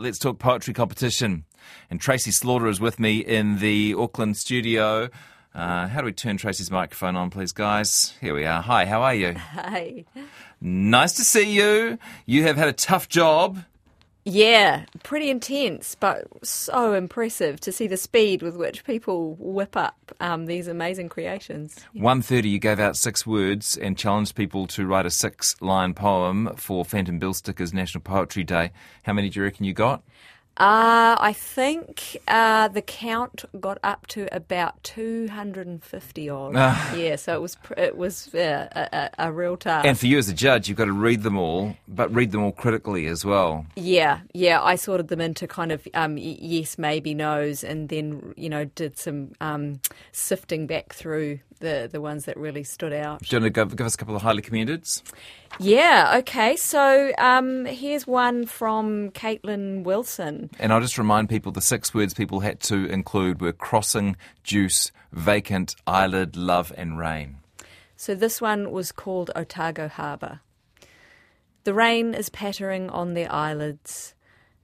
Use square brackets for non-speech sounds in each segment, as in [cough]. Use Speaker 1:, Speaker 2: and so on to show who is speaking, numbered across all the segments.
Speaker 1: let's talk poetry competition. And Tracey Slaughter is with me in the Auckland studio. Uh, how do we turn Tracey's microphone on, please, guys? Here we are. Hi, how are you? [laughs]
Speaker 2: Hi.
Speaker 1: Nice to see you. You have had a tough job.
Speaker 2: Yeah, pretty intense, but so impressive to see the speed with which people whip up um, these amazing creations.
Speaker 1: One thirty, you gave out six words and challenged people to write a six-line poem for Phantom Billstickers National Poetry Day. How many do you reckon you got?
Speaker 2: Uh, I think uh, the count got up to about 250 odd.
Speaker 1: Ah.
Speaker 2: Yeah, so it was it was uh, a, a, a real task.
Speaker 1: And for you as a judge, you've got to read them all, but read them all critically as well.
Speaker 2: Yeah, yeah. I sorted them into kind of um, yes, maybe, no's, and then you know did some um, sifting back through the the ones that really stood out.
Speaker 1: Do you want to give, give us a couple of highly commended?
Speaker 2: Yeah. Okay. So um, here's one from Caitlin Wilson.
Speaker 1: And I'll just remind people the six words people had to include were crossing, juice, vacant, eyelid, love, and rain.
Speaker 2: So this one was called Otago Harbour. The rain is pattering on their eyelids.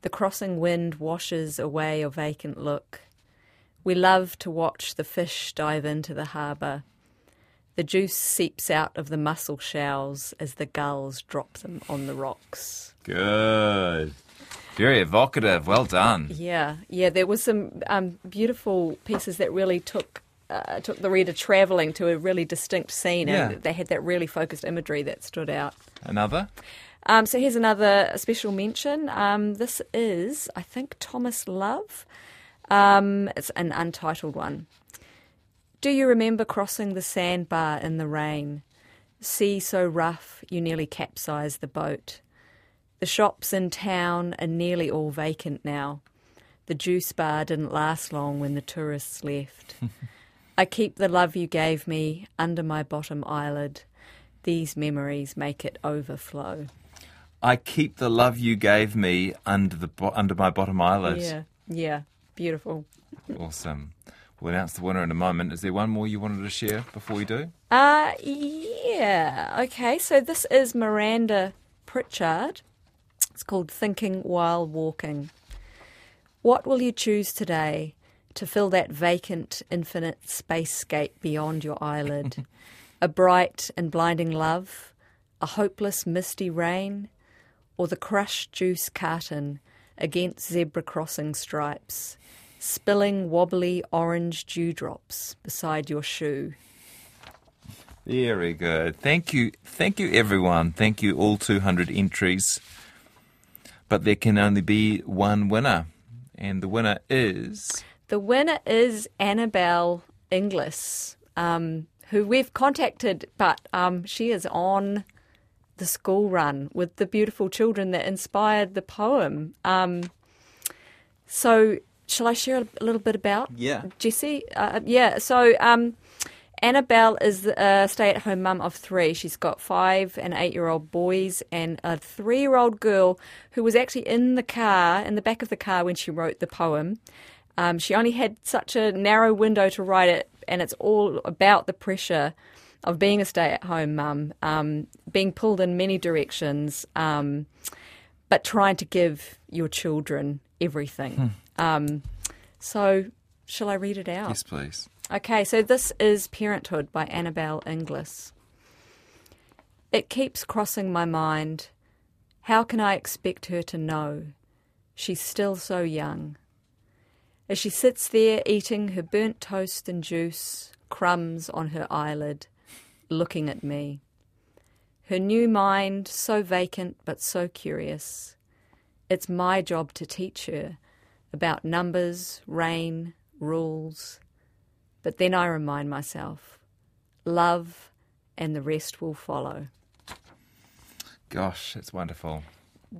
Speaker 2: The crossing wind washes away a vacant look. We love to watch the fish dive into the harbour. The juice seeps out of the mussel shells as the gulls drop them on the rocks.
Speaker 1: Good. Very evocative. Well done.
Speaker 2: Yeah, yeah. There was some um, beautiful pieces that really took uh, took the reader travelling to a really distinct scene, and they had that really focused imagery that stood out.
Speaker 1: Another?
Speaker 2: Um, so here's another special mention. Um, this is, I think, Thomas Love. Um, it's an untitled one. Do you remember crossing the sandbar in the rain? Sea so rough you nearly capsized the boat. The shops in town are nearly all vacant now. The juice bar didn't last long when the tourists left. [laughs] I keep the love you gave me under my bottom eyelid. These memories make it overflow.
Speaker 1: I keep the love you gave me under the bo- under my bottom eyelid.
Speaker 2: Yeah, yeah, beautiful.
Speaker 1: Awesome. We'll announce the winner in a moment. Is there one more you wanted to share before we do?
Speaker 2: Uh, yeah. Okay, so this is Miranda Pritchard. It's called Thinking While Walking. What will you choose today to fill that vacant, infinite spacescape beyond your eyelid? [laughs] a bright and blinding love? A hopeless, misty rain? Or the crushed juice carton against zebra crossing stripes? Spilling wobbly orange dewdrops beside your shoe.
Speaker 1: Very good. Thank you. Thank you, everyone. Thank you, all 200 entries. But there can only be one winner. And the winner is.
Speaker 2: The winner is Annabelle Inglis, um, who we've contacted, but um, she is on the school run with the beautiful children that inspired the poem. Um, so, shall I share a little bit about
Speaker 1: Yeah.
Speaker 2: Jesse? Uh, yeah, so um, Annabelle is a stay at home mum of three. She's got five and eight year old boys and a three year old girl who was actually in the car, in the back of the car when she wrote the poem. Um, she only had such a narrow window to write it, and it's all about the pressure of being a stay at home mum, um, being pulled in many directions, um, but trying to give your children everything. Um, so, shall I read it out?
Speaker 1: Yes, please.
Speaker 2: Okay, so this is Parenthood by Annabelle Inglis. It keeps crossing my mind. How can I expect her to know? She's still so young. As she sits there eating her burnt toast and juice, crumbs on her eyelid, looking at me. Her new mind so vacant but so curious. It's my job to teach her about numbers, rain, rules. But then I remind myself love and the rest will follow.
Speaker 1: Gosh, it's wonderful.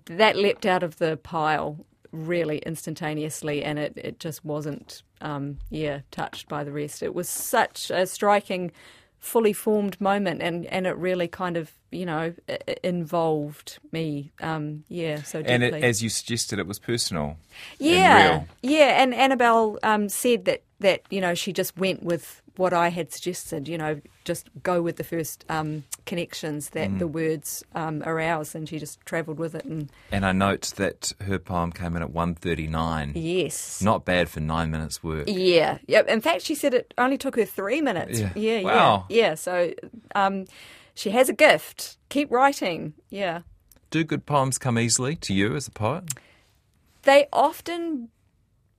Speaker 2: That leapt out of the pile really instantaneously, and it, it just wasn't, um, yeah, touched by the rest. It was such a striking, fully formed moment, and, and it really kind of, you know, involved me. Um, yeah, so
Speaker 1: And
Speaker 2: deeply.
Speaker 1: it, as you suggested, it was personal.
Speaker 2: yeah,
Speaker 1: real.
Speaker 2: yeah. And Annabelle um, said that that you know she just went with what I had suggested. You know, just go with the first um, connections that
Speaker 1: Mm.
Speaker 2: the words um, arouse, and she just travelled with it. And
Speaker 1: And I note that her poem came in at 139.
Speaker 2: yes,
Speaker 1: Not bad for nine minutes work.
Speaker 2: Yeah, yeah. In fact, she said it only took her three minutes.
Speaker 1: Yeah.
Speaker 2: yeah,
Speaker 1: Wow.
Speaker 2: yeah. yeah. So um, she has a gift. Keep writing. Yeah.
Speaker 1: Do good poems come easily to you as a poet?
Speaker 2: They often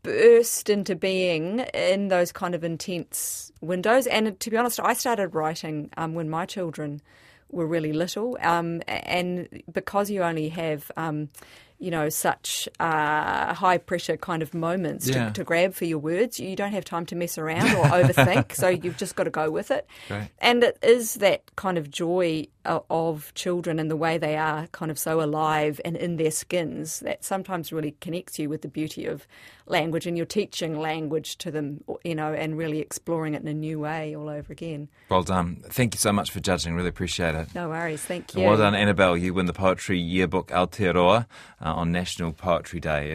Speaker 2: burst into being in those kind of intense windows. And to be honest, I started writing um, when my children were really little. Um, and because you only have, um, you know, such uh, high pressure kind of moments
Speaker 1: Yeah.
Speaker 2: to, to grab for your words, you don't have time to mess around or overthink. [laughs] so you've just got to go with it.
Speaker 1: Great.
Speaker 2: And it is that kind of joy of children and the way they are kind of so alive and in their skins that sometimes really connects you with the beauty of language and you're teaching language to them, you know, and really exploring it in a new way all over again.
Speaker 1: Well done. Thank you so much for judging. Really appreciate it.
Speaker 2: No worries. Thank you.
Speaker 1: Well done, Annabelle. You win the Poetry Yearbook Aotearoa uh, on National Poetry Day.